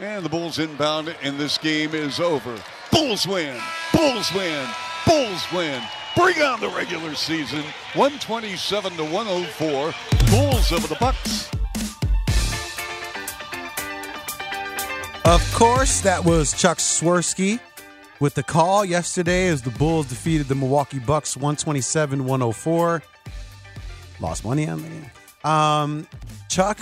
And the Bulls inbound, and this game is over. Bulls win! Bulls win! Bulls win! Bring on the regular season. 127 to 104. Bulls over the Bucks. Of course, that was Chuck Swirsky with the call yesterday as the Bulls defeated the Milwaukee Bucks 127 104. Lost money on the game. Um, Chuck,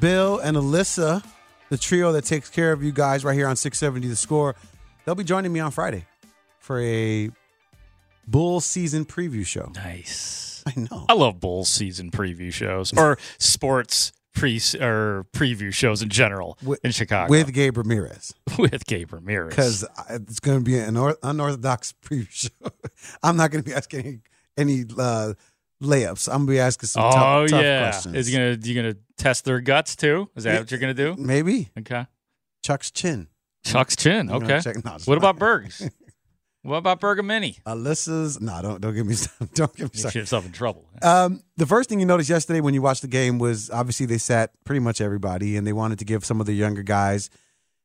Bill, and Alyssa the trio that takes care of you guys right here on 670 The Score. They'll be joining me on Friday for a bull season preview show. Nice. I know. I love bull season preview shows or sports pre or preview shows in general with, in Chicago with Gabe Ramirez. with Gabe Ramirez because it's going to be an unorthodox preview show. I'm not going to be asking any, any uh, layups. I'm gonna be asking some oh, tough, tough yeah. questions. Is he gonna you gonna test their guts too? Is that what you're gonna do? Maybe. Okay. Chuck's chin. Chuck's chin. Okay. Check, no, what about Berg's? what about Bergamini? Alyssa's. No, don't don't give me don't give me. Get yourself in trouble. Um, the first thing you noticed yesterday when you watched the game was obviously they sat pretty much everybody and they wanted to give some of the younger guys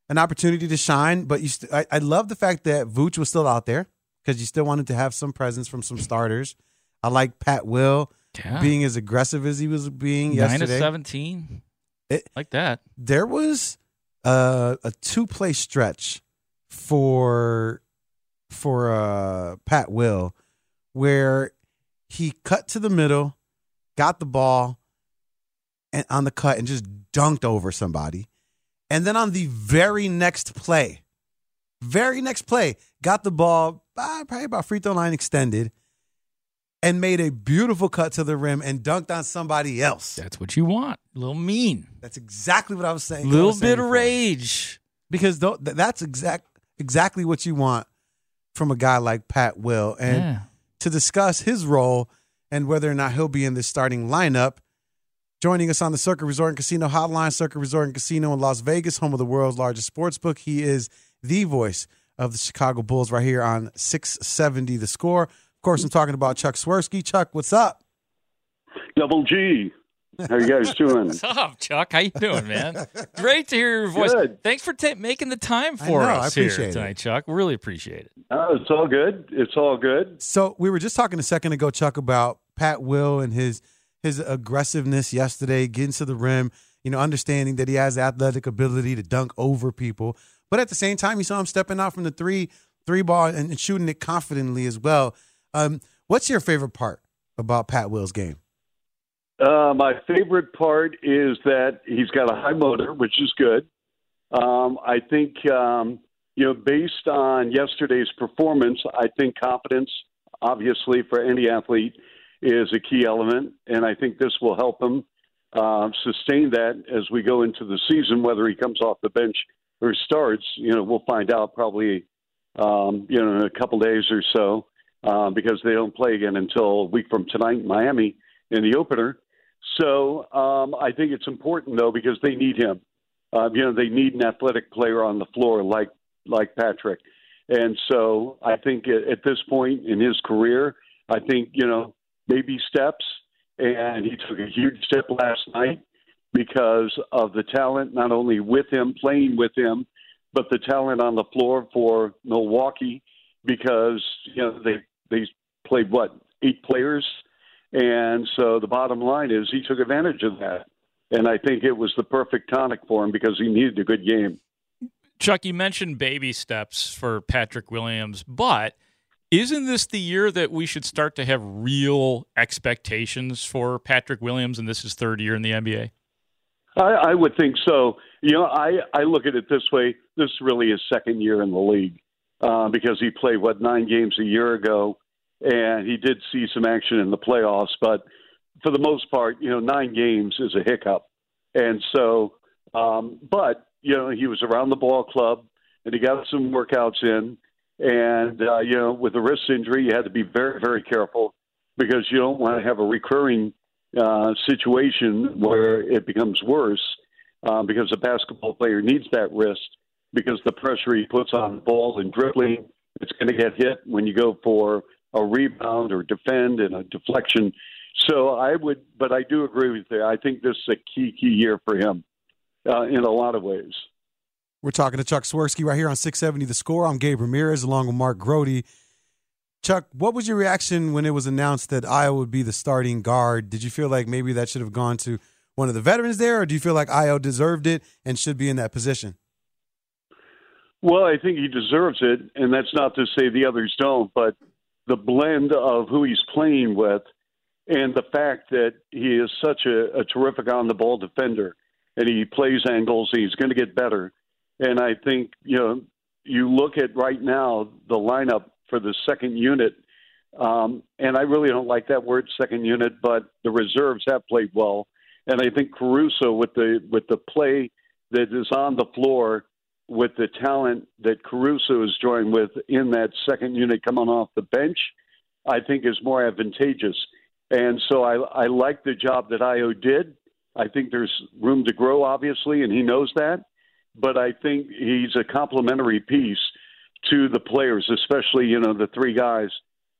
an opportunity to shine. But you, st- I, I love the fact that Vooch was still out there because you still wanted to have some presence from some starters. I like Pat Will yeah. being as aggressive as he was being Nine yesterday. Nine seventeen, it, like that. There was a, a two play stretch for for uh, Pat Will where he cut to the middle, got the ball, and on the cut and just dunked over somebody, and then on the very next play, very next play, got the ball uh, probably about free throw line extended and made a beautiful cut to the rim and dunked on somebody else. That's what you want. A little mean. That's exactly what I was saying. A little bit saying of rage. Because th- that's exact exactly what you want from a guy like Pat Will. And yeah. to discuss his role and whether or not he'll be in this starting lineup, joining us on the Circa Resort and Casino Hotline, Circa Resort and Casino in Las Vegas, home of the world's largest sports book. He is the voice of the Chicago Bulls right here on 670 The Score course, I'm talking about Chuck Swirsky. Chuck, what's up? Double G. How you guys doing? what's up, Chuck? How you doing, man? Great to hear your voice. Good. Thanks for t- making the time for know, us here tonight, it. Chuck. Really appreciate it. Oh, it's all good. It's all good. So we were just talking a second ago, Chuck, about Pat Will and his his aggressiveness yesterday, getting to the rim. You know, understanding that he has athletic ability to dunk over people, but at the same time, you saw him stepping out from the three three ball and, and shooting it confidently as well. Um, what's your favorite part about Pat Will's game? Uh, my favorite part is that he's got a high motor, which is good. Um, I think, um, you know, based on yesterday's performance, I think confidence, obviously, for any athlete is a key element. And I think this will help him uh, sustain that as we go into the season, whether he comes off the bench or starts. You know, we'll find out probably, um, you know, in a couple days or so uh, because they don't play again until a week from tonight in Miami in the opener. So um, I think it's important though because they need him. Uh, you know, they need an athletic player on the floor like like Patrick, and so I think at, at this point in his career, I think you know maybe steps, and he took a huge step last night because of the talent not only with him playing with him, but the talent on the floor for Milwaukee because you know they they played what eight players, and so the bottom line is he took advantage of that, and I think it was the perfect tonic for him because he needed a good game. Chuck, you mentioned baby steps for Patrick Williams, but isn't this the year that we should start to have real expectations for Patrick Williams and this is third year in the NBA? I, I would think so. You know, I, I look at it this way. This really is second year in the league uh, because he played, what, nine games a year ago, and he did see some action in the playoffs. But for the most part, you know, nine games is a hiccup. And so, um, but, you know, he was around the ball club and he got some workouts in. And, uh, you know, with the wrist injury, you had to be very, very careful because you don't want to have a recurring uh, situation where it becomes worse uh, because a basketball player needs that wrist because the pressure he puts on the ball and dribbling, it's going to get hit when you go for a rebound or defend and a deflection. So I would, but I do agree with you. I think this is a key, key year for him uh, in a lot of ways. We're talking to Chuck Swirsky right here on 670 The Score. I'm Gabe Ramirez along with Mark Grody. Chuck, what was your reaction when it was announced that Ayo would be the starting guard? Did you feel like maybe that should have gone to one of the veterans there, or do you feel like Ayo deserved it and should be in that position? Well, I think he deserves it, and that's not to say the others don't, but the blend of who he's playing with and the fact that he is such a, a terrific on the ball defender and he plays angles, he's going to get better. And I think, you know, you look at right now the lineup for the second unit, um, and I really don't like that word second unit, but the reserves have played well. And I think Caruso with the with the play that is on the floor with the talent that Caruso is joined with in that second unit coming off the bench, I think is more advantageous. And so I, I like the job that Ayo did. I think there's room to grow, obviously, and he knows that. But I think he's a complementary piece to the players, especially you know the three guys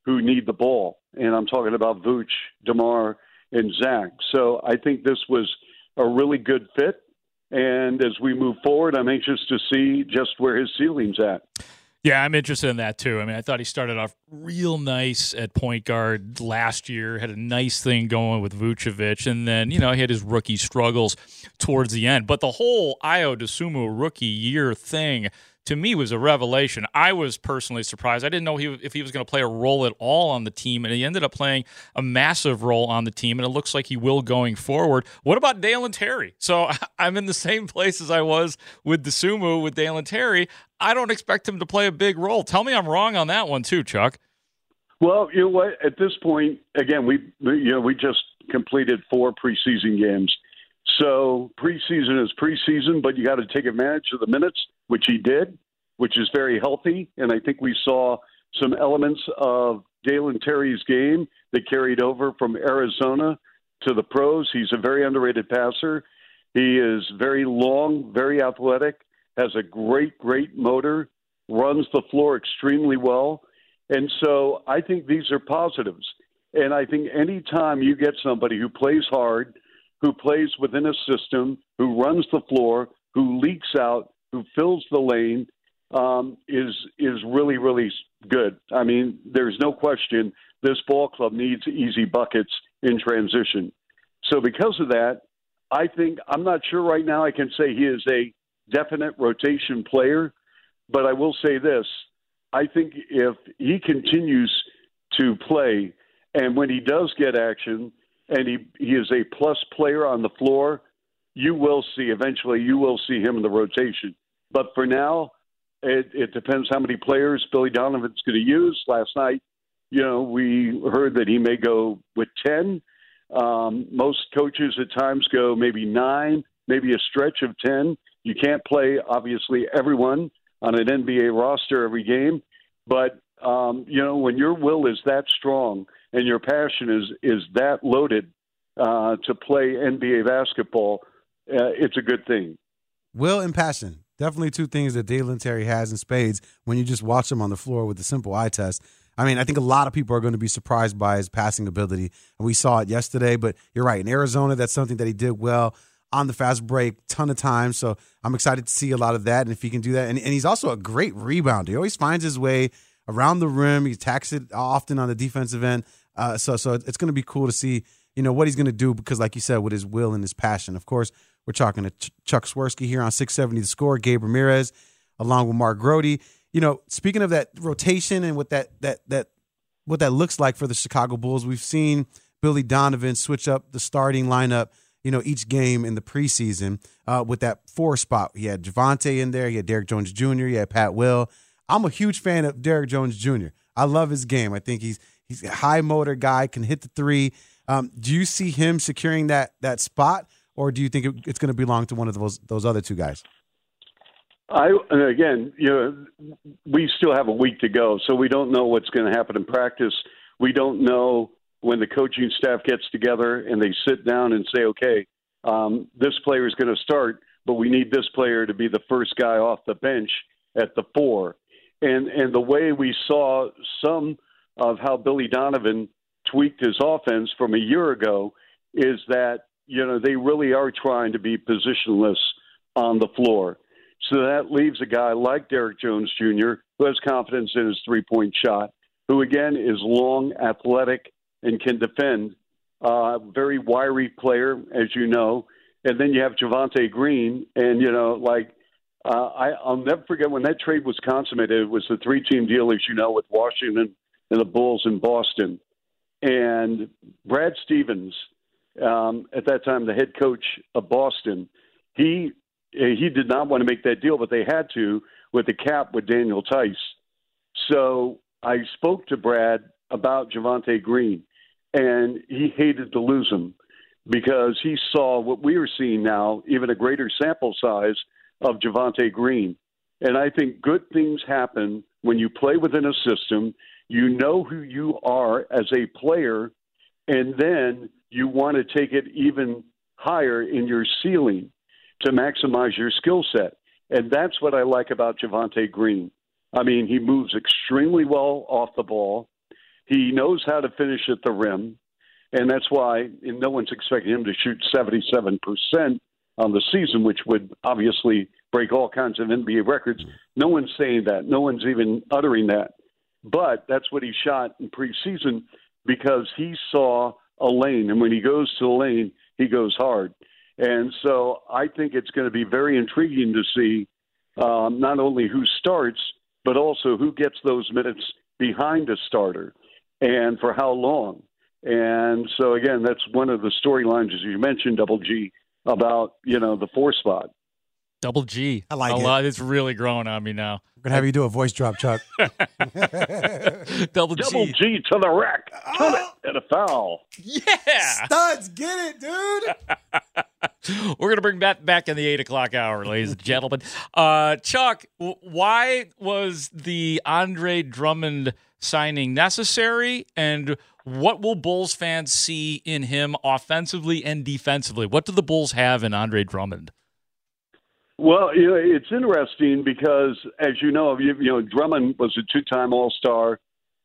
who need the ball, and I'm talking about Vooch, Demar, and Zach. So I think this was a really good fit. And as we move forward, I'm anxious to see just where his ceiling's at. Yeah, I'm interested in that too. I mean, I thought he started off real nice at point guard last year, had a nice thing going with Vucevic, and then, you know, he had his rookie struggles towards the end. But the whole Ayo Dosunmu rookie year thing to me was a revelation. I was personally surprised. I didn't know he, if he was going to play a role at all on the team, and he ended up playing a massive role on the team, and it looks like he will going forward. What about Dalen Terry? So I'm in the same place as I was with Dosunmu with Dalen Terry. I don't expect him to play a big role. Tell me I'm wrong on that one too, Chuck. Well, you know what? At this point, again, we you know we just completed four preseason games. So preseason is preseason, but you got to take advantage of the minutes, which he did, which is very healthy. And I think we saw some elements of Dalen Terry's game that carried over from Arizona to the pros. He's a very underrated passer. He is very long, very athletic, has a great, great motor, runs the floor extremely well. And so I think these are positives. And I think anytime you get somebody who plays hard, who plays within a system, who runs the floor, who leaks out, who fills the lane, um, is is really really good. I mean, there's no question this ball club needs easy buckets in transition. So because of that, I think I'm not sure right now. I can say he is a definite rotation player, but I will say this: I think if he continues to play, and when he does get action and he, he is a plus player on the floor, you will see eventually you will see him in the rotation. But for now, it, it depends how many players Billy Donovan's going to use. Last night, you know, we heard that he may go with ten. Um, most coaches at times go maybe nine, maybe a stretch of ten. You can't play obviously everyone on an NBA roster every game, but um, you know when your will is that strong and your passion is is that loaded uh, to play NBA basketball, uh, it's a good thing. Will and passion, definitely two things that Dalen Terry has in spades. When you just watch him on the floor with the simple eye test, I mean, I think a lot of people are going to be surprised by his passing ability, and we saw it yesterday. But you're right, in Arizona, that's something that he did well on the fast break, ton of times. So I'm excited to see a lot of that, and if he can do that, and, and he's also a great rebounder. He always finds his way around the rim. He attacks it often on the defensive end. Uh, so so it's going to be cool to see you know what he's going to do because, like you said, with his will and his passion. Of course, we're talking to Ch- Chuck Swirsky here on 670 The Score. Gabe Ramirez. along with Mark Grody. You know, speaking of that rotation and what that that that what that looks like for the Chicago Bulls, we've seen Billy Donovan switch up the starting lineup. You know, each game in the preseason uh, with that four spot. He had Javonte in there. He had Derrick Jones Jr. He had Pat Will. I'm a huge fan of Derrick Jones Jr. I love his game. I think he's he's a high motor guy, can hit the three. Um, do you see him securing that that spot, or do you think it, it's going to belong to one of those those other two guys? I again, you know, we still have a week to go, so we don't know what's going to happen in practice. We don't know when the coaching staff gets together and they sit down and say, "Okay, um, this player is going to start, but we need this player to be the first guy off the bench at the four. And and the way we saw some of how Billy Donovan tweaked his offense from a year ago is that you know they really are trying to be positionless on the floor. So that leaves a guy like Derrick Jones Jr., who has confidence in his three point shot, who again is long, athletic, and can defend. Uh, very wiry player, as you know. And then you have Javonte Green, and you know, like uh, I, I'll never forget when that trade was consummated. It was the three-team deal, as you know, with Washington and the Bulls in Boston. And Brad Stevens, um, at that time the head coach of Boston, he he did not want to make that deal, but they had to with the cap with Daniel Theis. So I spoke to Brad about Javonte Green, and he hated to lose him because he saw what we are seeing now, even a greater sample size of Javonte Green. And I think good things happen when you play within a system. You know who you are as a player, and then you want to take it even higher in your ceiling to maximize your skill set. And that's what I like about Javonte Green. I mean, he moves extremely well off the ball. He knows how to finish at the rim, and that's why no one's expecting him to shoot 77% on the season, which would obviously break all kinds of NBA records. No one's saying that. No one's even uttering that. But that's what he shot in preseason because he saw a lane, and when he goes to the lane, he goes hard. And so I think it's going to be very intriguing to see um, not only who starts, but also who gets those minutes behind a starter and for how long. And so, again, that's one of the storylines, as you mentioned, Double G, about, you know, the four spot. Double G. I like a it. lot. It's really growing on me now. We're gonna have you do a voice drop, Chuck. Double, Double G. G to the rack. Turn it and a foul. Yeah. Studs, get it, dude. We're going to bring that back in the eight o'clock hour, ladies and gentlemen. Uh, Chuck, w- why was the Andre Drummond signing necessary? And what will Bulls fans see in him offensively and defensively? What do the Bulls have in Andre Drummond? Well, you know, it's interesting because, as you know, you, you know, Drummond was a two-time All-Star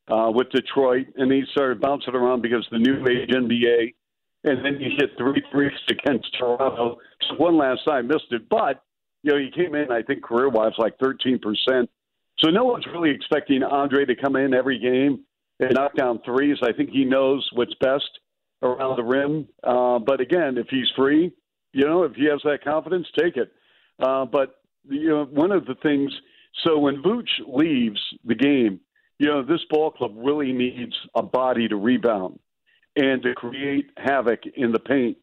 uh, with Detroit, and he started bouncing around because the new age NBA, and then he hit three threes against Toronto. So one last time, missed it, but you know, he came in, I think, career-wise, like 13 percent. So no one's really expecting Andre to come in every game and knock down threes. I think he knows what's best around the rim. Uh, but again, if he's free, you know, if he has that confidence, take it. Uh, but you know, one of the things. So when Vooch leaves the game, you know, this ball club really needs a body to rebound and to create havoc in the paint,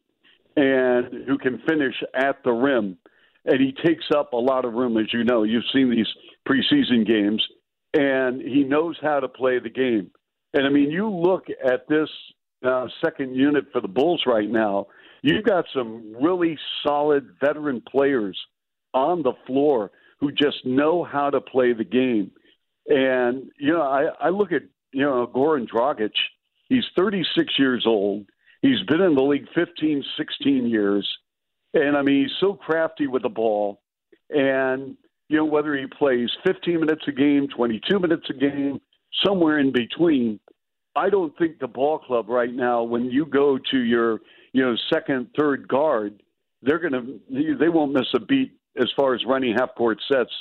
and who can finish at the rim. And he takes up a lot of room, as you know. You've seen these preseason games, and he knows how to play the game. And I mean, you look at this uh, second unit for the Bulls right now. You've got some really solid veteran players on the floor who just know how to play the game. And, you know, I, I look at, you know, Goran Dragic. He's 36 years old. He's been in the league 15, 16 years. And, I mean, he's so crafty with the ball. And, you know, whether he plays 15 minutes a game, 22 minutes a game, somewhere in between, I don't think the ball club right now, when you go to your, you know, second, third guard, they're to, they won't miss a beat as far as running half court sets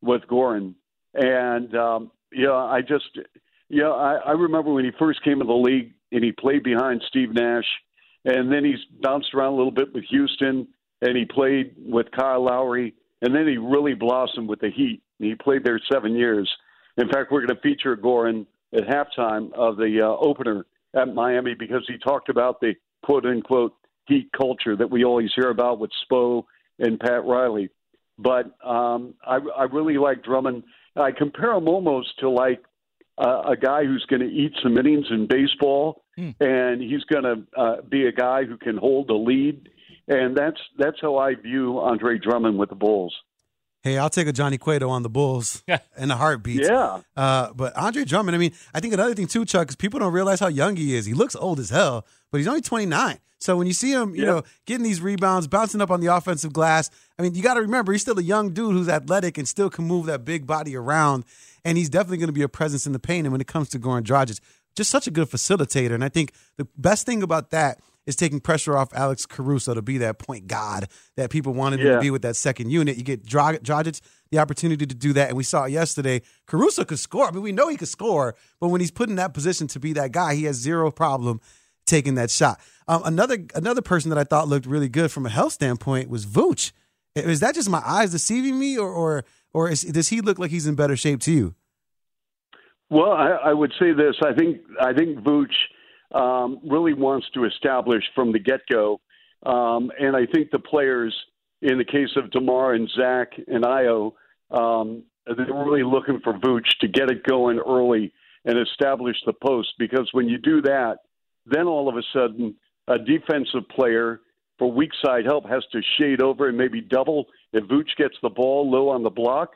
with Goran. And, um, know, I just, yeah I, I remember when he first came in the league and he played behind Steve Nash, and then he's bounced around a little bit with Houston, and he played with Kyle Lowry, and then he really blossomed with the Heat. He played there seven years. In fact, we're going to feature Goran at halftime of the uh, opener at Miami because he talked about the quote unquote heat culture that we always hear about with Spo and Pat Riley. But um, I, I really like Drummond. I compare him almost to like uh, a guy who's going to eat some innings in baseball, mm. and he's going to uh, be a guy who can hold the lead. And that's that's how I view Andre Drummond with the Bulls. Hey, I'll take a Johnny Cueto on the Bulls in a heartbeat. Yeah. Uh, but Andre Drummond, I mean, I think another thing too, Chuck, is people don't realize how young he is. He looks old as hell, but he's only 29. So when you see him, you yeah. know, getting these rebounds, bouncing up on the offensive glass, I mean, you got to remember he's still a young dude who's athletic and still can move that big body around, and he's definitely going to be a presence in the paint. And when it comes to Goran Dragic, just such a good facilitator. And I think the best thing about that is taking pressure off Alex Caruso to be that point god that people wanted yeah. him to be with that second unit. You get Dragic the opportunity to do that, and we saw it yesterday. Caruso could score. I mean, we know he could score, but when he's put in that position to be that guy, he has zero problem taking that shot. Um, another another person that I thought looked really good from a health standpoint was Vooch. Is that just my eyes deceiving me, or or or is, does he look like he's in better shape to you? Well, I, I would say this. I think I think Vooch um, really wants to establish from the get go, um, and I think the players, in the case of Demar and Zach and Ayo, um, they're really looking for Vooch to get it going early and establish the post because when you do that, then all of a sudden a defensive player for weak side help has to shade over and maybe double if Vooch gets the ball low on the block.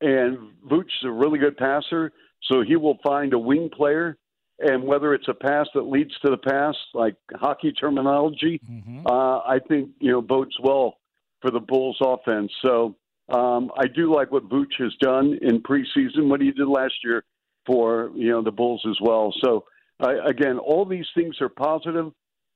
And Vooch is a really good passer, so he will find a wing player. And whether it's a pass that leads to the pass, like hockey terminology, mm-hmm. uh, I think you know bodes well for the Bulls' offense. So um, I do like what Vooch has done in preseason, what he did last year for you know the Bulls as well. So uh, again, all these things are.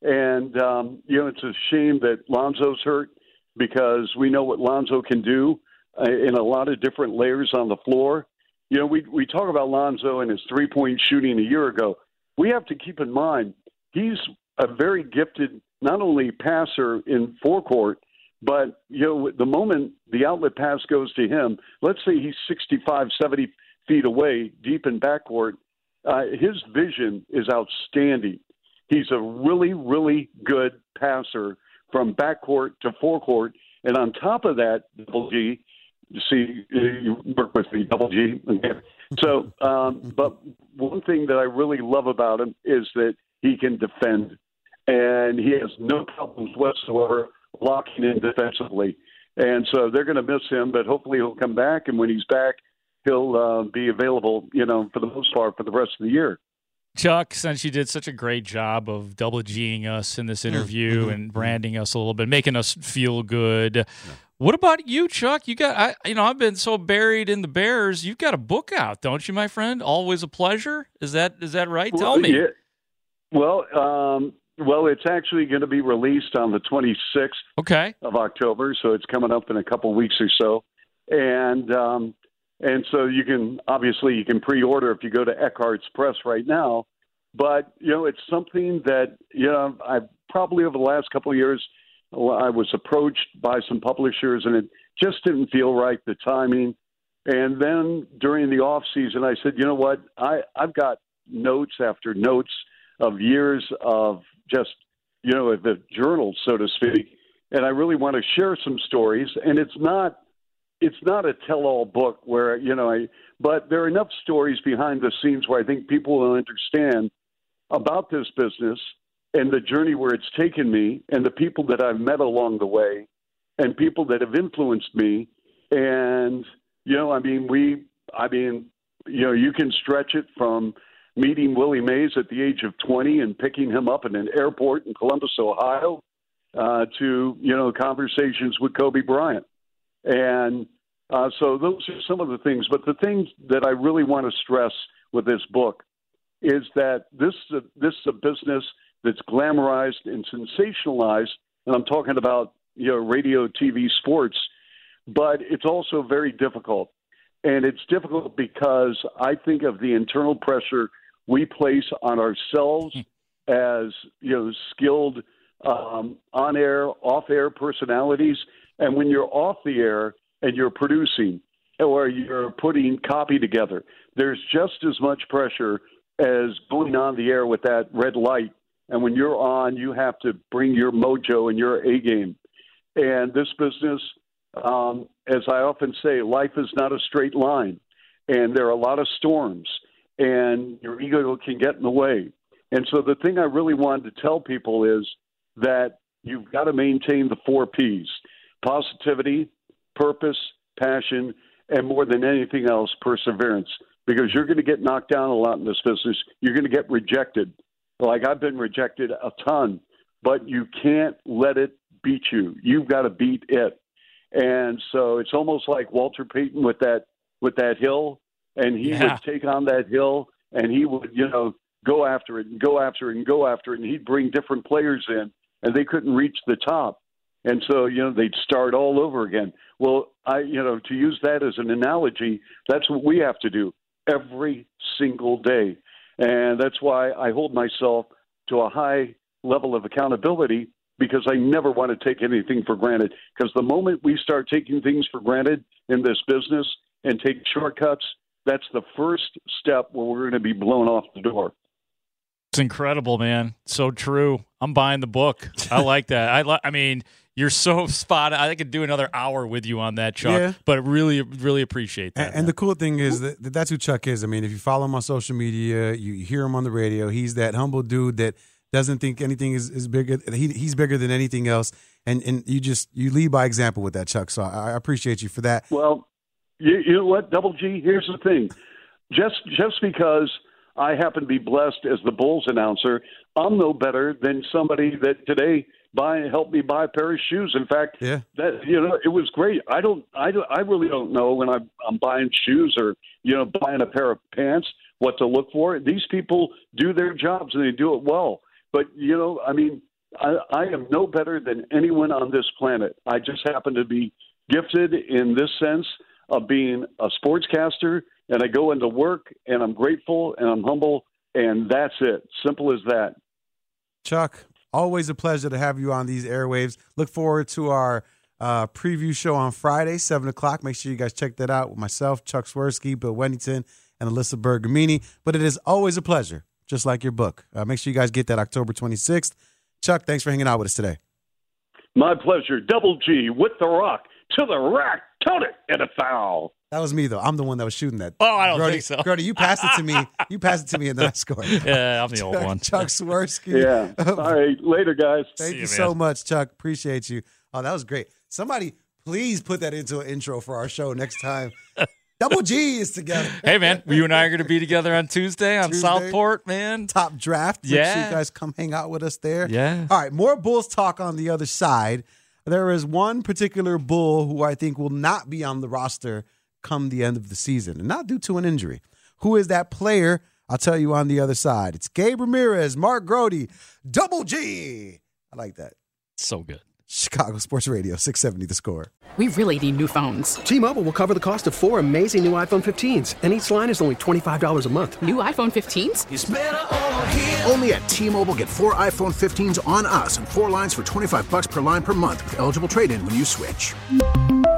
And, um, you know, it's a shame that Lonzo's hurt because we know what Lonzo can do uh, in a lot of different layers on the floor. You know, we, we talk about Lonzo and his three point shooting a year ago. We have to keep in mind he's a very gifted, not only passer in forecourt, but, you know, the moment the outlet pass goes to him, let's say he's 65, 70 feet away, deep in backcourt, uh, his vision is outstanding. He's a really, really good passer from backcourt to forecourt. And on top of that, Double G, see, you work with me, Double G. So, um, but one thing that I really love about him is that he can defend, and he has no problems whatsoever locking in defensively. And so they're going to miss him, but hopefully he'll come back. And when he's back, he'll uh, be available, you know, for the most part for the rest of the year. Chuck, since you did such a great job of double G'ing us in this interview mm-hmm. and branding us a little bit, making us feel good. What about you, Chuck? You got, I, you know, I've been so buried in the Bears. You've got a book out, don't you, my friend? Always a pleasure. Is that is that right? Well, Tell me. Yeah. Well, um, well, it's actually going to be released on the 26th okay. of October, so it's coming up in a couple weeks or so. And um, and so you can obviously you can pre-order if you go to Eckhartz Press right now. But you know, it's something that you know I probably over the last couple of years I was approached by some publishers and it just didn't feel right the timing. And then during the off season, I said, you know what, I I've got notes after notes of years of just you know the journal, so to speak, and I really want to share some stories. And it's not it's not a tell-all book where you know I, but there are enough stories behind the scenes where I think people will understand about this business and the journey where it's taken me and the people that I've met along the way and people that have influenced me and you know I mean we I mean you know you can stretch it from meeting Willie Mays at the age of 20 and picking him up in an airport in Columbus Ohio uh, to you know conversations with Kobe Bryant and uh, so those are some of the things. But the things that I really want to stress with this book is that this is a, this is a business that's glamorized and sensationalized, and I'm talking about you know radio, TV, sports, but it's also very difficult. And it's difficult because I think of the internal pressure we place on ourselves hmm. as you know skilled um, on-air, off-air personalities, and when you're off the air and you're producing, or you're putting copy together. There's just as much pressure as going on the air with that red light. And when you're on, you have to bring your mojo and your A game. And this business, um, as I often say, life is not a straight line, and there are a lot of storms, and your ego can get in the way. And so the thing I really wanted to tell people is that you've got to maintain the four P's positivity, purpose, passion, and more than anything else, perseverance. Because you're going to get knocked down a lot in this business. You're going to get rejected. Like I've been rejected a ton, but you can't let it beat you. You've got to beat it. And so it's almost like Walter Payton with that with that hill, and he Yeah. would take on that hill, and he would you know go after it and go after it and go after it, and he'd bring different players in, and they couldn't reach the top, and so you know they'd start all over again. Well, I you know to use that as an analogy, that's what we have to do every single day, and that's why I hold myself to a high level of accountability because I never want to take anything for granted. Because the moment we start taking things for granted in this business and take shortcuts, that's the first step where we're going to be blown off the door. It's incredible, man. So true. I'm buying the book. I like that. I li- I mean, you're so spot. on. I could do another hour with you on that, Chuck. Yeah. But really, really appreciate that. And, and the cool thing is that that that's who Chuck is. I mean, if you follow him on social media, you hear him on the radio. He's that humble dude that doesn't think anything is, is bigger. He, he's bigger than anything else. And and you just you lead by example with that, Chuck. So I, I appreciate you for that. Well, you, you know what, Double G? Here's the thing: just just because I happen to be blessed as the Bulls announcer, I'm no better than somebody that today buy help me buy a pair of shoes. In fact, Yeah. that you know it was great. I don't, I don't, I really don't know when I'm I'm buying shoes or you know buying a pair of pants what to look for. These people do their jobs and they do it well. But you know, I mean, I, I am no better than anyone on this planet. I just happen to be gifted in this sense of being a sportscaster, and I go into work and I'm grateful and I'm humble, and that's it. Simple as that. Chuck, always a pleasure to have you on these airwaves. Look forward to our uh, preview show on Friday, 7 o'clock. Make sure you guys check that out with myself, Chuck Swirsky, Bill Wennington, and Alyssa Bergamini. But it is always a pleasure, just like your book. Uh, make sure you guys get that October 26th. Chuck, thanks for hanging out with us today. My pleasure. Double G with the rock to the rack. Tote it and a foul. That was me, though. I'm the one that was shooting that. Oh, I don't Grody, think so. Grody, you passed it to me. You passed it to me, and then I scored. yeah, I'm the old one. Chuck Swirsky. Yeah. All right. Later, guys. Thank See you you, so much, Chuck. Appreciate you. Oh, that was great. Somebody, please put that into an intro for our show next time. Double G is together. Hey, man, you and I are going to be together on Tuesday on Tuesday. Southport, man. Top draft. Make sure Yeah. you guys come hang out with us there. Yeah. All right, more Bulls talk on the other side. There is one particular Bull who I think will not be on the roster come the end of the season, and not due to an injury. Who is that player? I'll tell you on the other side. It's Gabe Ramirez, Mark Grody, Double G. I like that. So good. Chicago Sports Radio, 670 the score. We really need new phones. T-Mobile will cover the cost of four amazing new iPhone 15s, and each line is only $25 a month. New iPhone 15s? Only at T-Mobile get four iPhone 15s on us and four lines for 25 bucks per line per month with eligible trade-in when you switch.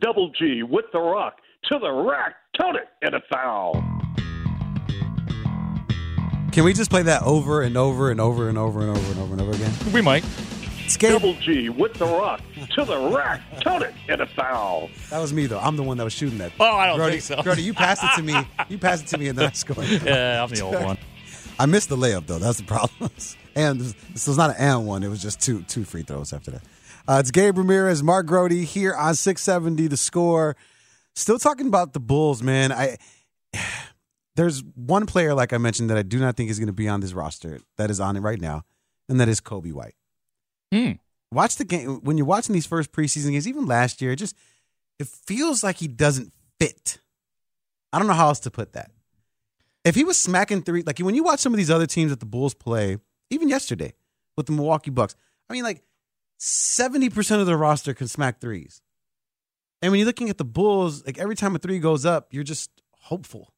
Double G with the rock to the rack. Count it and a foul. Can we just play that over and over and over and over and over and over and over again? We might. Skate. Double G with the rock to the rack. Count it and a foul. That was me though. I'm the one that was shooting that. Oh, I don't Grody, think so. Grody, you passed it to me. You passed it to me, and then I scored. Yeah, I'm the old one. I missed the layup though. That's the problem. and this, this was not an and one. It was just two two free throws after that. Uh, it's Gabe Ramirez, Mark Grody here on 670 The Score. Still talking about the Bulls, man. I there's one player like I mentioned that I do not think is going to be on this roster that is on it right now, and that is Coby White. Hmm. Watch the game when you're watching these first preseason games, even last year. It just it feels like he doesn't fit. I don't know how else to put that. If he was smacking three, like when you watch some of these other teams that the Bulls play, even yesterday with the Milwaukee Bucks, I mean, like 70% of the roster can smack threes. And when you're looking at the Bulls, like every time a three goes up, you're just hopeful.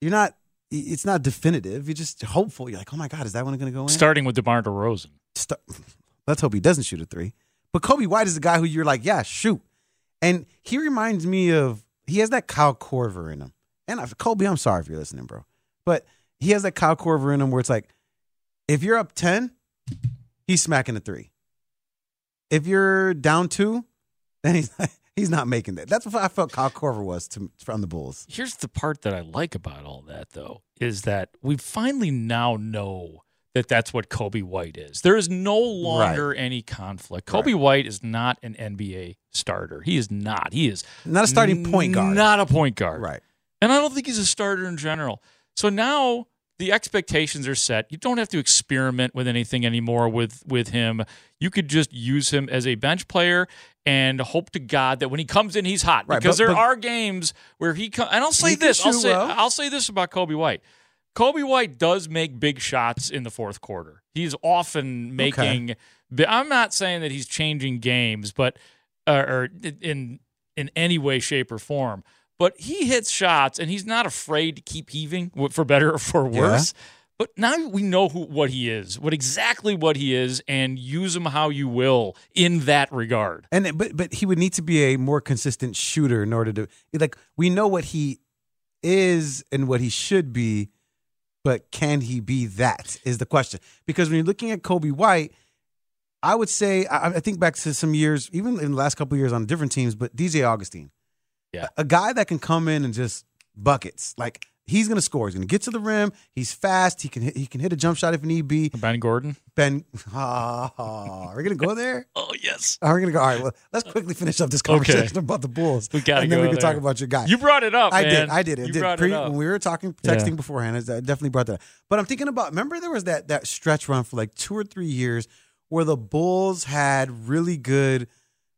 You're not, it's not definitive. You're just hopeful. You're like, oh my God, is that one going to go in? Starting with DeMar DeRozan. Start, let's hope he doesn't shoot a three. But Coby White is the guy who you're like, yeah, shoot. And he reminds me of, he has that Kyle Korver in him. And I, Coby, I'm sorry if you're listening, bro. But he has that Kyle Korver in him where it's like, if you're up 10, he's smacking a three. If you're down two, then he's not, he's not making that. That's what I felt Kyle Korver was to, from the Bulls. Here's the part that I like about all that, though, is that we finally now know that that's what Coby White is. There is no longer right. any conflict. Coby right. White is not an NBA starter. He is not. He is not a starting point guard. Not a point guard. Right. And I don't think he's a starter in general. So now the expectations are set. You don't have to experiment with anything anymore with with him. You could just use him as a bench player and hope to God that when he comes in, he's hot. Right, because but, there but, are games where he comes. And I'll say this. I'll say well. I'll say this about Coby White. Coby White does make big shots in the fourth quarter. He's often making. Okay. I'm not saying that he's changing games, but uh, or in in any way, shape, or form. But he hits shots, and he's not afraid to keep heaving, for better or for worse. Yeah. But now we know who what he is, what exactly what he is, and use him how you will in that regard. And but but he would need to be a more consistent shooter in order to like we know what he is and what he should be, but can he be that is the question. Because when you're looking at Coby White, I would say I, I think back to some years, even in the last couple years on different teams, but DJ Augustin. Yeah. A guy that can come in and just buckets. Like he's going to score. He's going to get to the rim. He's fast. He can hit, he can hit a jump shot if need be. Ben Gordon. Ben, ah, are we going to go there? oh yes. Are we going to go? All right. Well, let's quickly finish up this conversation Okay. about the Bulls. We gotta and then we can there. talk about your guy. You brought it up. I man. did. I did. I You did. brought Pre- it up. When we were talking, texting Yeah. beforehand, I definitely brought that up. But I'm thinking about, remember there was that, that stretch run for like two or three years where the Bulls had really good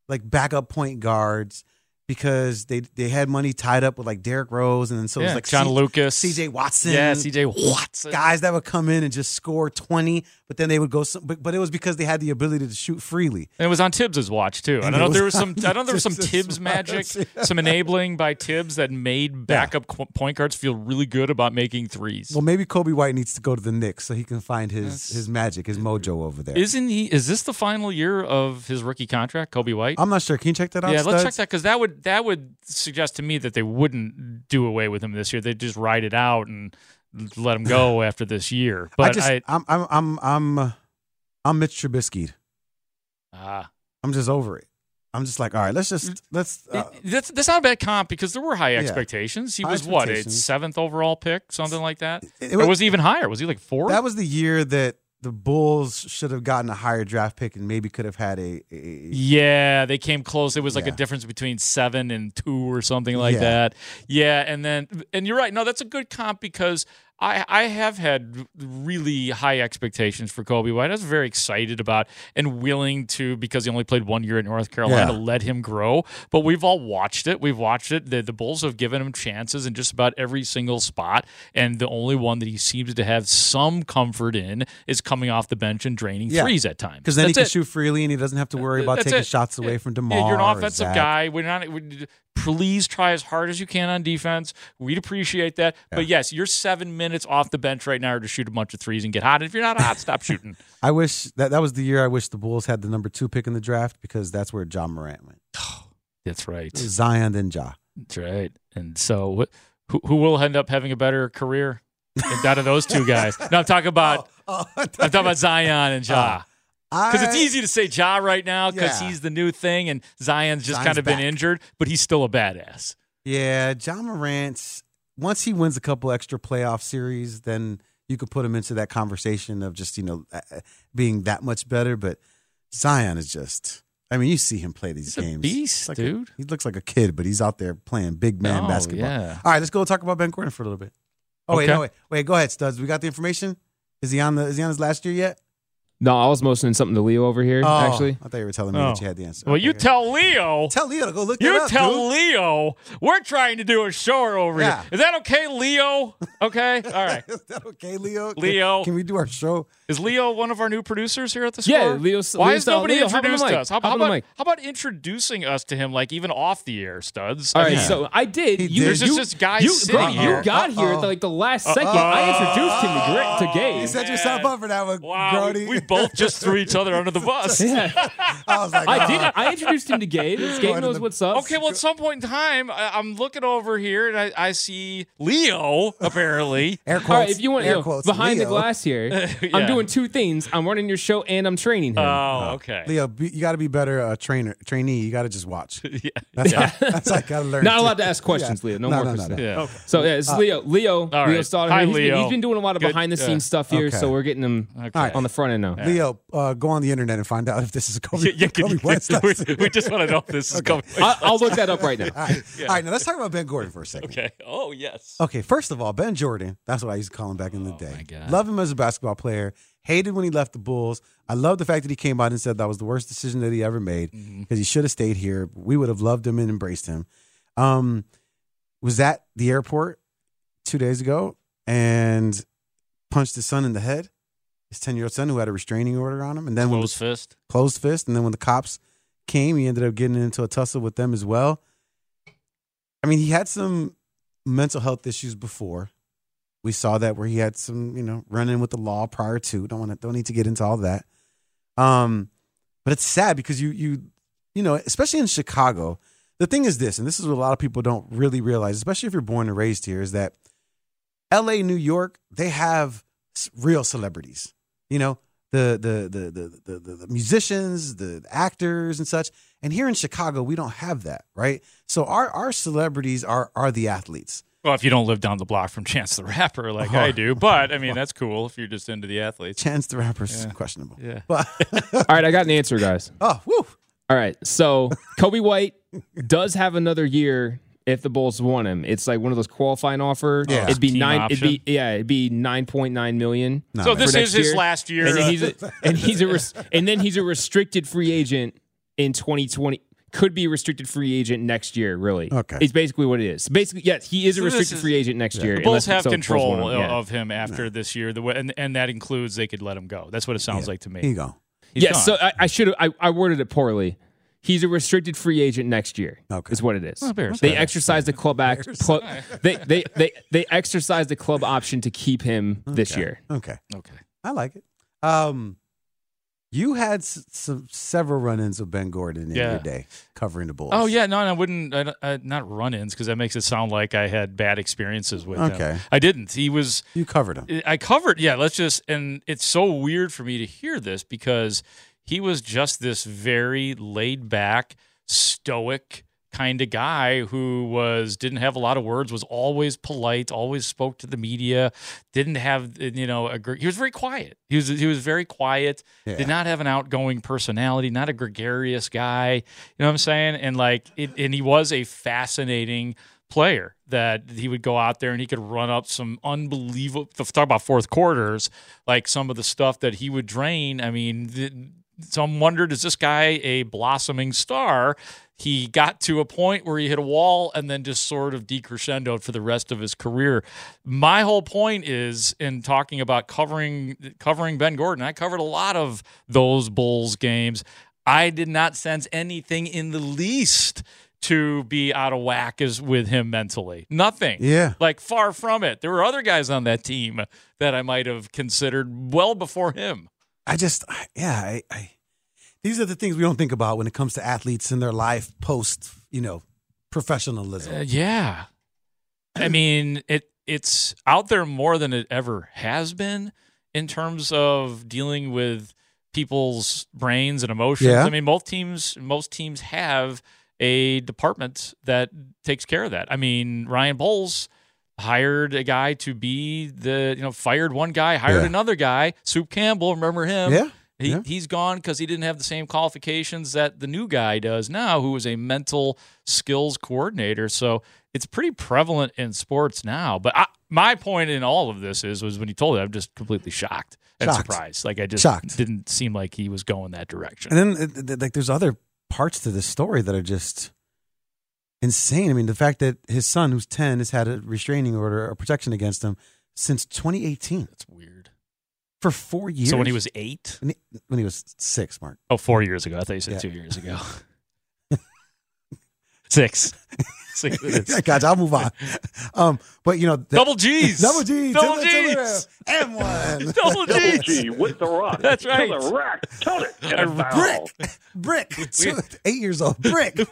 like backup point guards because they they had money tied up with like Derrick Rose and then so it was like John C- Lucas. CJ Watson. Yeah, CJ Watson. Guys that would come in and just score 20, but then they would go some, but, but it was because they had the ability to shoot freely. And it was on Thibs's watch too. I don't know there was some. I don't know there was some Thibs magic, some enabling by Thibs that made backup qu- point guards feel really good about making threes. Well, maybe Coby White needs to go to the Knicks so he can find his his magic, his mojo over there. Isn't he? Is this the final year of his rookie contract, Coby White? I'm not sure. Can you check that out? yeah, let's check that because that would that would suggest to me that they wouldn't do away with him this year. They'd just ride it out and let him go after this year. But I just, I, am I'm, I'm, I'm, I'm Mitch Trubisky. ah. I'm just over it. I'm just like, all right, let's just let's. Uh, It- that's that's not a bad comp because there were high expectations. He High was what a seventh overall pick, something like that. It or was- was he even higher? Was he like four? that was the year that the Bulls should have gotten a higher draft pick and maybe could have had a. a Yeah, they came close. It was like Yeah. a difference between seven and two or something like Yeah. that. Yeah, and then and you're right. No, that's a good comp because I I have had really high expectations for Coby White. I was very excited about and willing to because he only played one year at North Carolina Yeah. let him grow. But we've all watched it. We've watched it. The, the Bulls have given him chances in just about every single spot, and the only one that he seems to have some comfort in is coming off the bench and draining Yeah. threes at times. because then he can it. shoot freely and he doesn't have to worry about That's taking it. shots away Yeah. from Yeah, Demar. you're an offensive guy. We're not. We, please try as hard as you can on defense. We'd appreciate that. But yes, you're seven minutes off the bench right now to shoot a bunch of threes and get hot. And If you're not hot, stop shooting. I wish that that was the year I wish the Bulls had the number two pick in the draft because that's where John Morant went. That's right. Zion then Ja. That's right. And so, wh- who, who will end up having a better career out of those two guys? No, I'm talking about Oh, oh I'm talking about Zion and Ja. Ah. Because it's easy to say Ja right now because Yeah. he's the new thing, and Zion's just Zion's kind of been injured, but he's still a badass. Yeah, Ja Morant's once he wins a couple extra playoff series, then you could put him into that conversation of just you know being that much better. But Zion is just. I mean, you see him play these He's a games. beast, like a- dude. he looks like a kid, but he's out there playing big man No, basketball. yeah. All right, let's go talk about Ben Gordon for a little bit. Oh wait, no wait, wait. Go ahead, studs. We got the information. Is he on the? Is he on his last year yet? No, I was motioning something to Leo over here. Oh, actually, I thought you were telling me Oh. that you had the answer. Well, you tell Leo. tell Leo to go look. You that up, tell dude. Leo we're trying to do a show over Yeah. here. Is that okay, Leo? Okay, all right. Is that okay, Leo? Leo. can we do our show? Is Leo one of our new producers here at the score? Yeah, Leo's- Why Leo's has nobody Leo, hop on the introduced us? How, Hop how about how about introducing us to him, like even off the air, studs? All I so I did. He You, did? There's just you, this guy you, sitting bro, here. You got here at the, like the last second. I introduced him to, to Gabe. You set yourself up for that one, wow, Grody. we, we both just threw each other under the bus. Yeah. I was like, I oh. did. I introduced him to Gabe. Gabe going knows the- what's up. Okay, well, at some point in time, I, I'm looking over here and I, I see Leo apparently. Air quotes. All right, if you want, air you know, quotes, behind the glass here, Yeah. I'm doing two things. I'm running your show and I'm training him. Oh, okay. Leo, be, you got to be better uh, trainer, trainee. You got to just watch. yeah. That's how, that's how I got to learn. Not too. allowed to ask questions, Leo. No, No, more no, no, questions. no. Yeah. So yeah, it's Leo. Leo. Leo right. Stoddard. Hi, He's been- Leo. he's been doing a lot of Good, behind the uh, scenes stuff here, okay. so we're getting him Okay. on the front end now. Leo, uh, go on the internet and find out if this is Coby, Yeah, yeah, Coby you- White's last we, we just want to know if this is coming. I, I'll look that up right now. All right. All right, now let's talk about Ben Gordon for a second. Okay. Oh, yes. Okay, first of all, Ben Jordan, that's what I used to call him back in the day. Oh, my God. Love him as a basketball player. Hated when he left the Bulls. I love the fact that he came out and said that was the worst decision that he ever made because Mm-hmm. he should have stayed here. We would have loved him and embraced him. Um, was at the airport two days ago and punched his son in the head, his 10 year old son who had a restraining order on him. And then when Closed fist. closed fist. And then when the cops came, he ended up getting into a tussle with them as well. I mean, he had some mental health issues before. We saw that where he had some, you know, running with the law prior to. Don't want to, don't need to get into all that. Um, but it's sad because you, you, you know, especially in Chicago. The thing is this, and this is what a lot of people don't really realize, especially if you're born and raised here, is that L.A., New York, they have real celebrities. You know, the the the the the, the, the musicians, the actors, and such. And here in Chicago, we don't have that, right? So our our celebrities are are the athletes. Well, if you don't live down the block from Chance the Rapper like Oh. I do, but I mean that's cool if you're just into the athletes. Chance the Rapper's Yeah. questionable. Yeah. But All right, I got an answer, guys. oh, woo. All right, so Coby White does have another year if the Bulls want him. It's like one of those qualifying offers. Yeah. it'd be Team nine. option. It'd be yeah, it'd be nine point nine million. No, so this is his year. last year. and then he's a, and he's a res- and then he's a restricted free agent in 2020. Could be a restricted free agent next year. Really, Okay. It's basically what it is. Basically, yes, he is a So this restricted is- free agent next year. the Bulls unless- have so control want him, yeah. of him after this year, the way, and, and that includes they could let him go. That's what it sounds Yeah. like to me. Here you go. He's yes, gone. so I, I should have. I, I worded it poorly. He's a restricted free agent next year. Okay. is what it is. Oh, Bears they fans. exercise the club act. Pl- they, they they they exercise the club option to keep him this year. Okay. okay. I like it. Um, you had s- some several run-ins with Ben Gordon in Yeah. your day covering the Bulls. Oh yeah, no, and I wouldn't. I, I, not run-ins because that makes it sound like I had bad experiences with Okay. him. I didn't. He was. you covered him. I covered. Yeah, let's just. And it's so weird for me to hear this because he was just this very laid-back, stoic kind of guy who was didn't have a lot of words was always polite always spoke to the media didn't have you know a, he was very quiet. He was he was very quiet Yeah. did not have an outgoing personality not a gregarious guy you know what i'm saying? And like it, and he was a fascinating player that he would go out there and he could run up some unbelievable talk about fourth quarters like some of the stuff that he would drain. I mean th- some wondered is this guy a blossoming star he got to a point where he hit a wall and then just sort of decrescendoed for the rest of his career. My whole point is in talking about covering covering Ben Gordon. I covered a lot of those Bulls games. I did not sense anything in the least to be out of whack as with him mentally. Nothing. Yeah. Like far from it. There were other guys on that team that I might have considered well before him. I just, yeah, I, I, these are the things we don't think about when it comes to athletes in their life post, you know, professionalism. Uh, yeah. I mean, it it's out there more than it ever has been in terms of dealing with people's brains and emotions. Yeah. I mean, both teams most teams have a department that takes care of that. I mean, Ryan Poles hired a guy to be the, you know, fired one guy, hired Yeah. another guy, Soup Campbell, remember him? Yeah. He, Yeah. He's gone because he didn't have the same qualifications that the new guy does now, who is a mental skills coordinator. So it's pretty prevalent in sports now. But I, my point in all of this is was when you told it, I'm just completely shocked and Shocked. surprised. Like I just Shocked. didn't seem like he was going that direction. And then uh, like there's other parts to this story that are just insane. I mean, the fact that his son, who's 10, has had a restraining order or protection against him since 2018 That's weird. for four years. So when he was eight, when he, when he was six, Mark. oh, four years ago. I thought you said Yeah. two years ago. Six. Gotcha. I'll move on. Um, but you know, the- Double G's. double G's, Double G's. and one, Double G's. G with the rock. That's right. The rack. Tell it. Brick, brick, Two- eight years old, brick, we,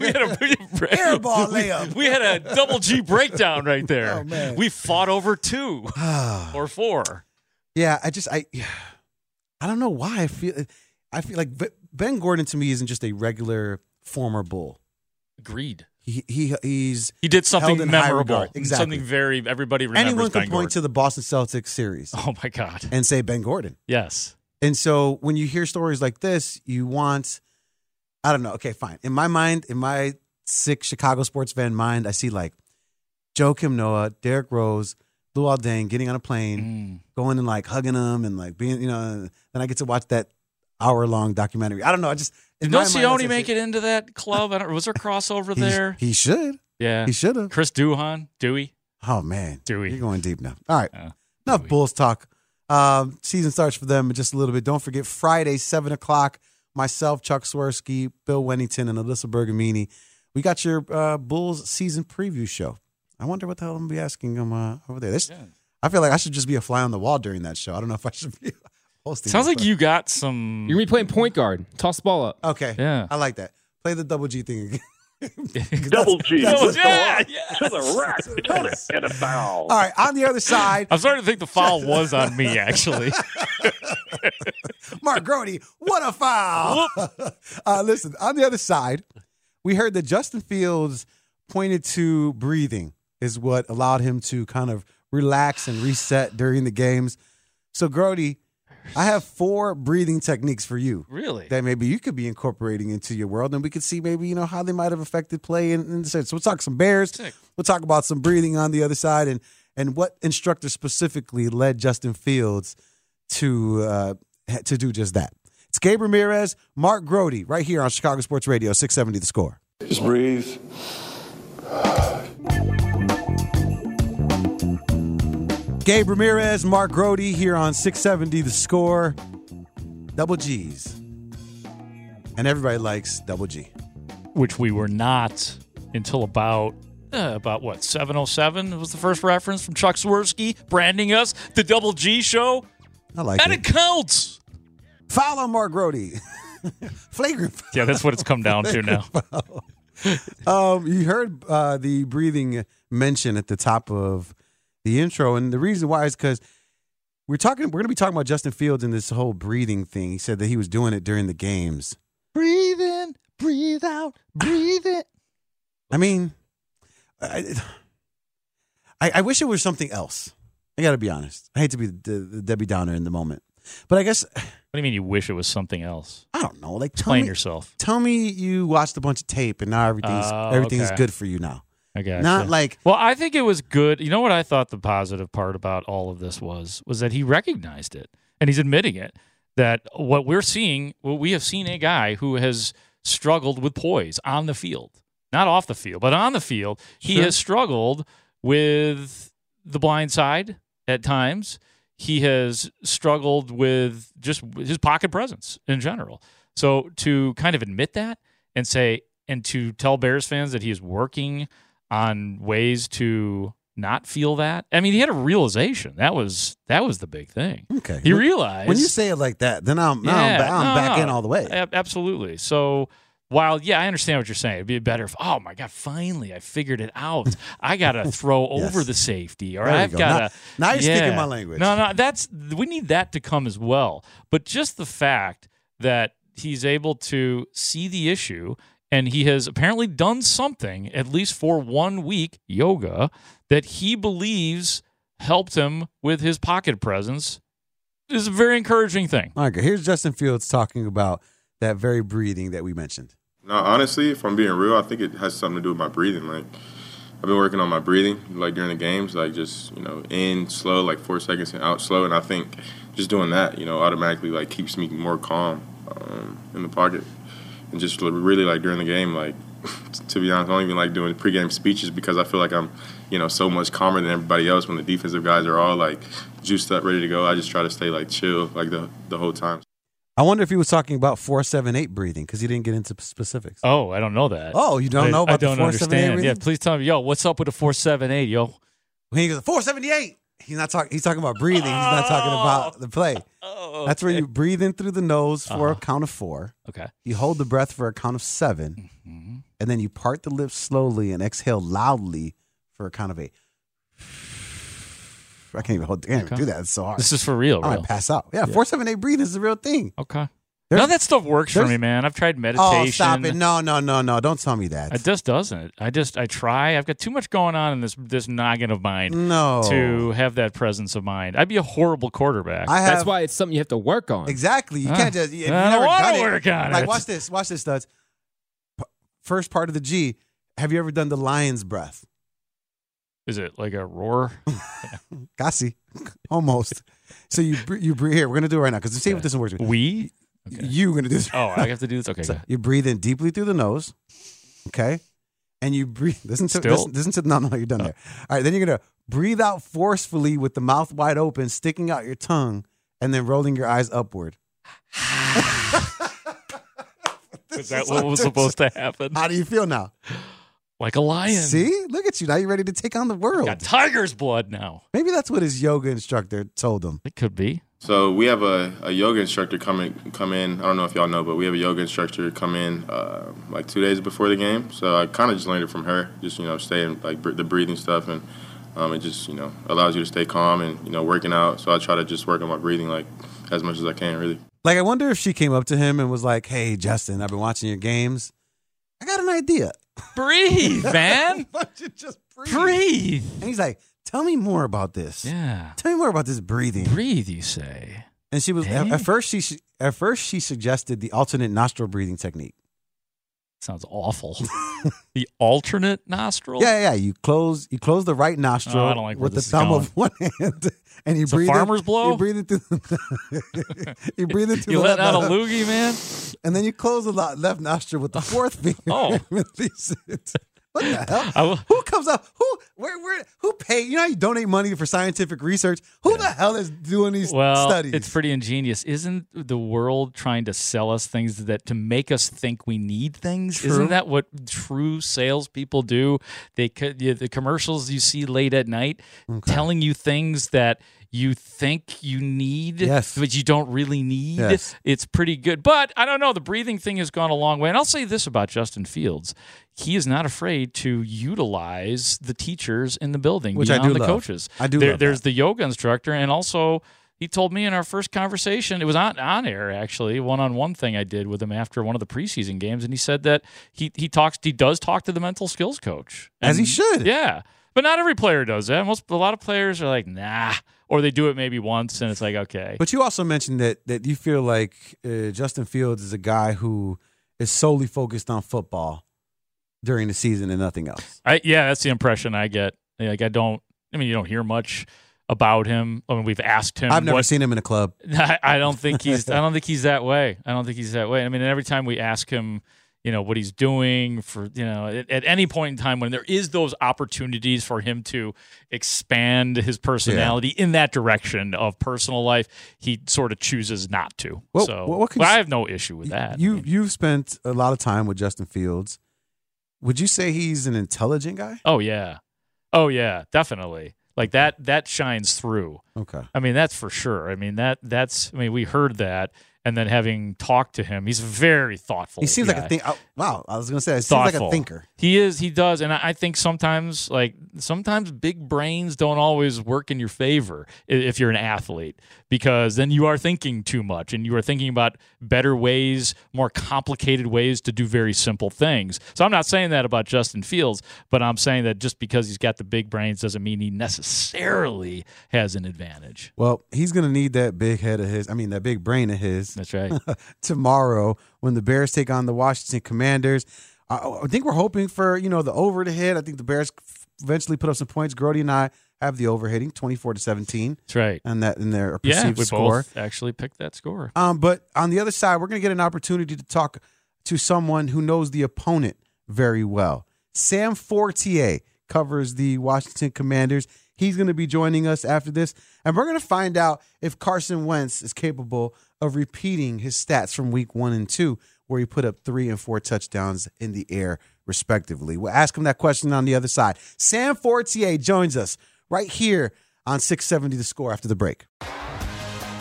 we had a we, airball layup. We had a double G breakdown right there. Oh, man. We fought over two or four. Yeah, I just I I don't know why I feel I feel like Ben Gordon to me isn't just a regular former bull. Agreed. He he he's He did something held in high memorable. Exactly. Something very everybody remembers. anyone can Ben point to the Boston Celtics series Oh my God. and say Ben Gordon. Yes. And so when you hear stories like this, you want I don't know. Okay, fine. In my mind, in my sick Chicago sports fan mind, I see like Joakim Noah, Derrick Rose, Luol Deng getting on a plane, mm. going and like hugging them and like being, you know, then I get to watch that hour long documentary. I don't know. I just Did my no mind, make it into that club? I don't, was there crossover there? He should. yeah. He should have. Chris Duhon, Dewey. Oh man, Dewey. you're going deep now. All right, Yeah, enough Dewey. Bulls talk. Um, season starts for them in just a little bit. Don't forget Friday, seven o'clock. Myself, Chuck Swirsky, Bill Wennington, and Alyssa Bergamini. We got your uh, Bulls season preview show. I wonder what the hell I'm gonna be asking them uh, over there. This, I feel like I should just be a fly on the wall during that show. I don't know if I should be hosting. Sounds like you got some. You're gonna be playing point guard. Toss the ball up. Okay, Yeah. I like that. Play the double G thing again. Double G Double- with the yeah, rock. yes. To the rack. Tell it. And a foul. All right, on the other side, I'm starting to think the foul was on me, actually. Mark Grody, what a foul. uh, listen, on the other side, we heard that Justin Fields pointed to breathing is what allowed him to kind of relax and reset during the games. So, Grody, I have four breathing techniques for you really? that maybe you could be incorporating into your world, and we could see maybe you know how they might have affected play. And, and so we'll talk some Bears. Sick. We'll talk about some breathing on the other side, and and what instructor specifically led Justin Fields to uh, to do just that. It's Gabe Ramirez, Mark Grody, right here on Chicago Sports Radio, six seventy. The score. Just breathe. Gabe Ramirez, Mark Grody here on 670 The Score. Double G's. And everybody likes Double G. Which we were not until about. Uh, about what 707 was the first reference from Chuck Swirsky branding us the Double G show, I like and it. it counts. Follow Mark Grody. Flagrant foul. Yeah, that's what it's come down to now. Um, you heard uh, the breathing mention at the top of the intro, and the reason why is because we're talking. We're going to be talking about Justin Fields and this whole breathing thing. He said that he was doing it during the games. Breathe in, breathe out, breathe in. I mean, I, I, I wish it was something else. I got to be honest. I hate to be the, the Debbie Downer in the moment, but I guess What do you mean you wish it was something else? I don't know. Like, tell Explain me, yourself. tell me you watched a bunch of tape and now everything's Oh, everything's okay. good for you now. I got Not like Well, I think it was good. You know what I thought the positive part about all of this was was that he recognized it and he's admitting it that what we're seeing, well, we have seen a guy who has struggled with poise on the field, not off the field, but on the field. He has struggled with the blind side at times. He has struggled with just his pocket presence in general. So to kind of admit that and say and to tell Bears fans that he is working on ways to not feel that. I mean, he had a realization. That was that was the big thing. okay. He When- realized when you say it like that, then I'm now I'm, I'm no, back no. in all the way. Ab- Absolutely. So while yeah, I understand what you're saying. It'd be better if oh my god, finally I figured it out. I gotta throw over the safety, or I've go. gotta. Now- now you're speaking my language. No, no, that's we need that to come as well. But just the fact that he's able to see the issue and he has apparently done something at least for one week yoga that he believes helped him with his pocket presence is a very encouraging thing. All right, here's Justin Fields talking about that very breathing that we mentioned. No, honestly, if I'm being real, I think it has something to do with my breathing. Like, I've been working on my breathing, like during the games, like just you know, in slow, like four seconds, and out slow. And I think just doing that, you know, automatically like keeps me more calm um, in the pocket, and just really like during the game, like to be honest, I don't even like doing pregame speeches because I feel like I'm, you know, so much calmer than everybody else when the defensive guys are all like juiced up, ready to go. I just try to stay like chill, like the the whole time. I wonder if he was talking about four seven eight breathing because he didn't get into specifics. Oh, I don't know that. Oh, you don't I- know about I don't 478 understand. Yeah, breathing? please tell me, yo, what's up with the four seven eight, yo? When he goes four seventy eight, he's not talking. He's talking about breathing. He's not talking about the play. Oh, That's where you breathe in through the nose for a Uh-huh. count of four. Okay. You hold the breath for a count of 7 Mm-hmm. and then you part the lips slowly and exhale loudly for a count of eight. I can't even hold. I can't even Okay. do that. It's so hard. This is for real, I real. might pass out. Yeah, Yeah. four seven eight breathing is the real thing. Okay. There's- None of that stuff works for me, man. I've tried meditation. Oh, stop it! No, no, no, no! Don't tell me that. It just doesn't. I just I try. I've got too much going on in this this noggin of mine. No. to have that presence of mind. I'd be a horrible quarterback. I have That's why it's something you have to work on. exactly. You Ah, can't just. You've I don't never wanna done it, on like it. watch this. Watch this, studs. First part of the G. Have you ever done the lion's breath? Is it like a roar? Casi, almost. so you you breathe here. We're gonna do it right now because see if this works. We. You gonna do this? Oh, I have to do this. Okay. So you breathe in deeply through the nose, okay, and you breathe. Listen to Still? listen, listen to no, no, you're done oh. there. All right, then you're gonna breathe out forcefully with the mouth wide open, sticking out your tongue, and then rolling your eyes upward. Is that what was supposed to happen? How do you feel now? Like a lion. See, look at you now. You're ready to take on the world. Got tiger's blood now. Maybe that's what his yoga instructor told him. It could be. So we have a, a yoga instructor come in, come in. I don't know if y'all know, but we have a yoga instructor come in uh, like two days before the game. So I kind of just learned it from her. Just you know, staying like br- the breathing stuff, and um, it just you know allows you to stay calm and you know working out. So I try to just work on my breathing like as much as I can, really. Like, I wonder if she came up to him and was like, "Hey, Justin, I've been watching your games. I got an idea. Breathe, man. Why don't you just breathe? Breathe. And he's like, "Tell me more about this. Yeah. Tell me more about this breathing." Breathe, you say. And she was at, Hey. at first she at first she suggested the alternate nostril breathing technique. Sounds awful. the alternate nostril? Yeah, yeah. You close you close the right nostril Oh, I don't like with the thumb going. of one hand, and you It's a breathe. farmer's in, blow? You breathe it through. you breathe it through You the let out a loogie, man? and then you close the left nostril with the fourth finger. Oh. release it. What the hell? Will- who comes up? Who where where who pay? You know, how you donate money for scientific research. Who the hell is doing these Well, studies? it's pretty ingenious. Isn't the world trying to sell us things that to make us think we need things? True. Isn't that what true salespeople do? They the commercials you see late at night telling you things that you think you need, Yes. but you don't really need. Yes. It's pretty good. But I don't know. The breathing thing has gone a long way. And I'll say this about Justin Fields: he is not afraid to utilize the teachers in the building Which I do the love. coaches. I do There- there's the yoga instructor, and also he told me in our first conversation, it was on on air actually, one on one thing I did with him after one of the preseason games, and he said that he he talks he does talk to the mental skills coach, As he should. Yeah, but not every player does that. Most a lot of players are like nah, or they do it maybe once, and it's like okay. But you also mentioned that that you feel like uh, Justin Fields is a guy who is solely focused on football during the season and nothing else. I yeah, that's the impression I get. Like I don't. I mean, you don't hear much about him. I mean, we've asked him. I've never what- seen him in a club. I, I don't think he's. I don't think he's that way. I don't think he's that way. I mean, every time we ask him, you know, what he's doing for, you know, at, at any point in time when there is those opportunities for him to expand his personality in that direction of personal life, he sort of chooses not to. Well, so, well, what can but you- I have no issue with that. You you've spent a lot of time with Justin Fields. Would you say he's an intelligent guy? Oh yeah, oh yeah, definitely. Like that. That shines through. Okay. I mean, that's for sure. I mean that that's. I mean, we heard that, and then having talked to him, he's very thoughtful. He seems like a think. Oh, wow, I was gonna say, he seems like a thinker. He is. He does, and I I think sometimes, like sometimes, big brains don't always work in your favor if you're an athlete, because then you are thinking too much, and you are thinking about better ways, more complicated ways to do very simple things. So I'm not saying that about Justin Fields, but I'm saying that just because he's got the big brains doesn't mean he necessarily has an advantage. Well, he's gonna need that big head of his. I mean, that big brain of his. That's right. tomorrow when the Bears take on the Washington Commanders. I, I think we're hoping for you know the over to hit. I think the Bears eventually put up some points. Grody and I have the over hitting twenty four to seventeen. That's right. And that in their Yeah, we score. both actually picked that score. Um, but on the other side, we're going to get an opportunity to talk to someone who knows the opponent very well. Sam Fortier covers the Washington Commanders. He's going to be joining us after this, and we're going to find out if Carson Wentz is capable of repeating his stats from week one and two, where he put up three and four touchdowns in the air, respectively. We'll ask him that question on the other side. Sam Fortier joins us right here on 670 The Score after the break.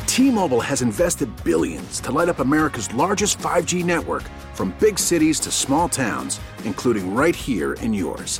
T-Mobile has invested billions to light up America's largest 5G network from big cities to small towns, including right here in yours.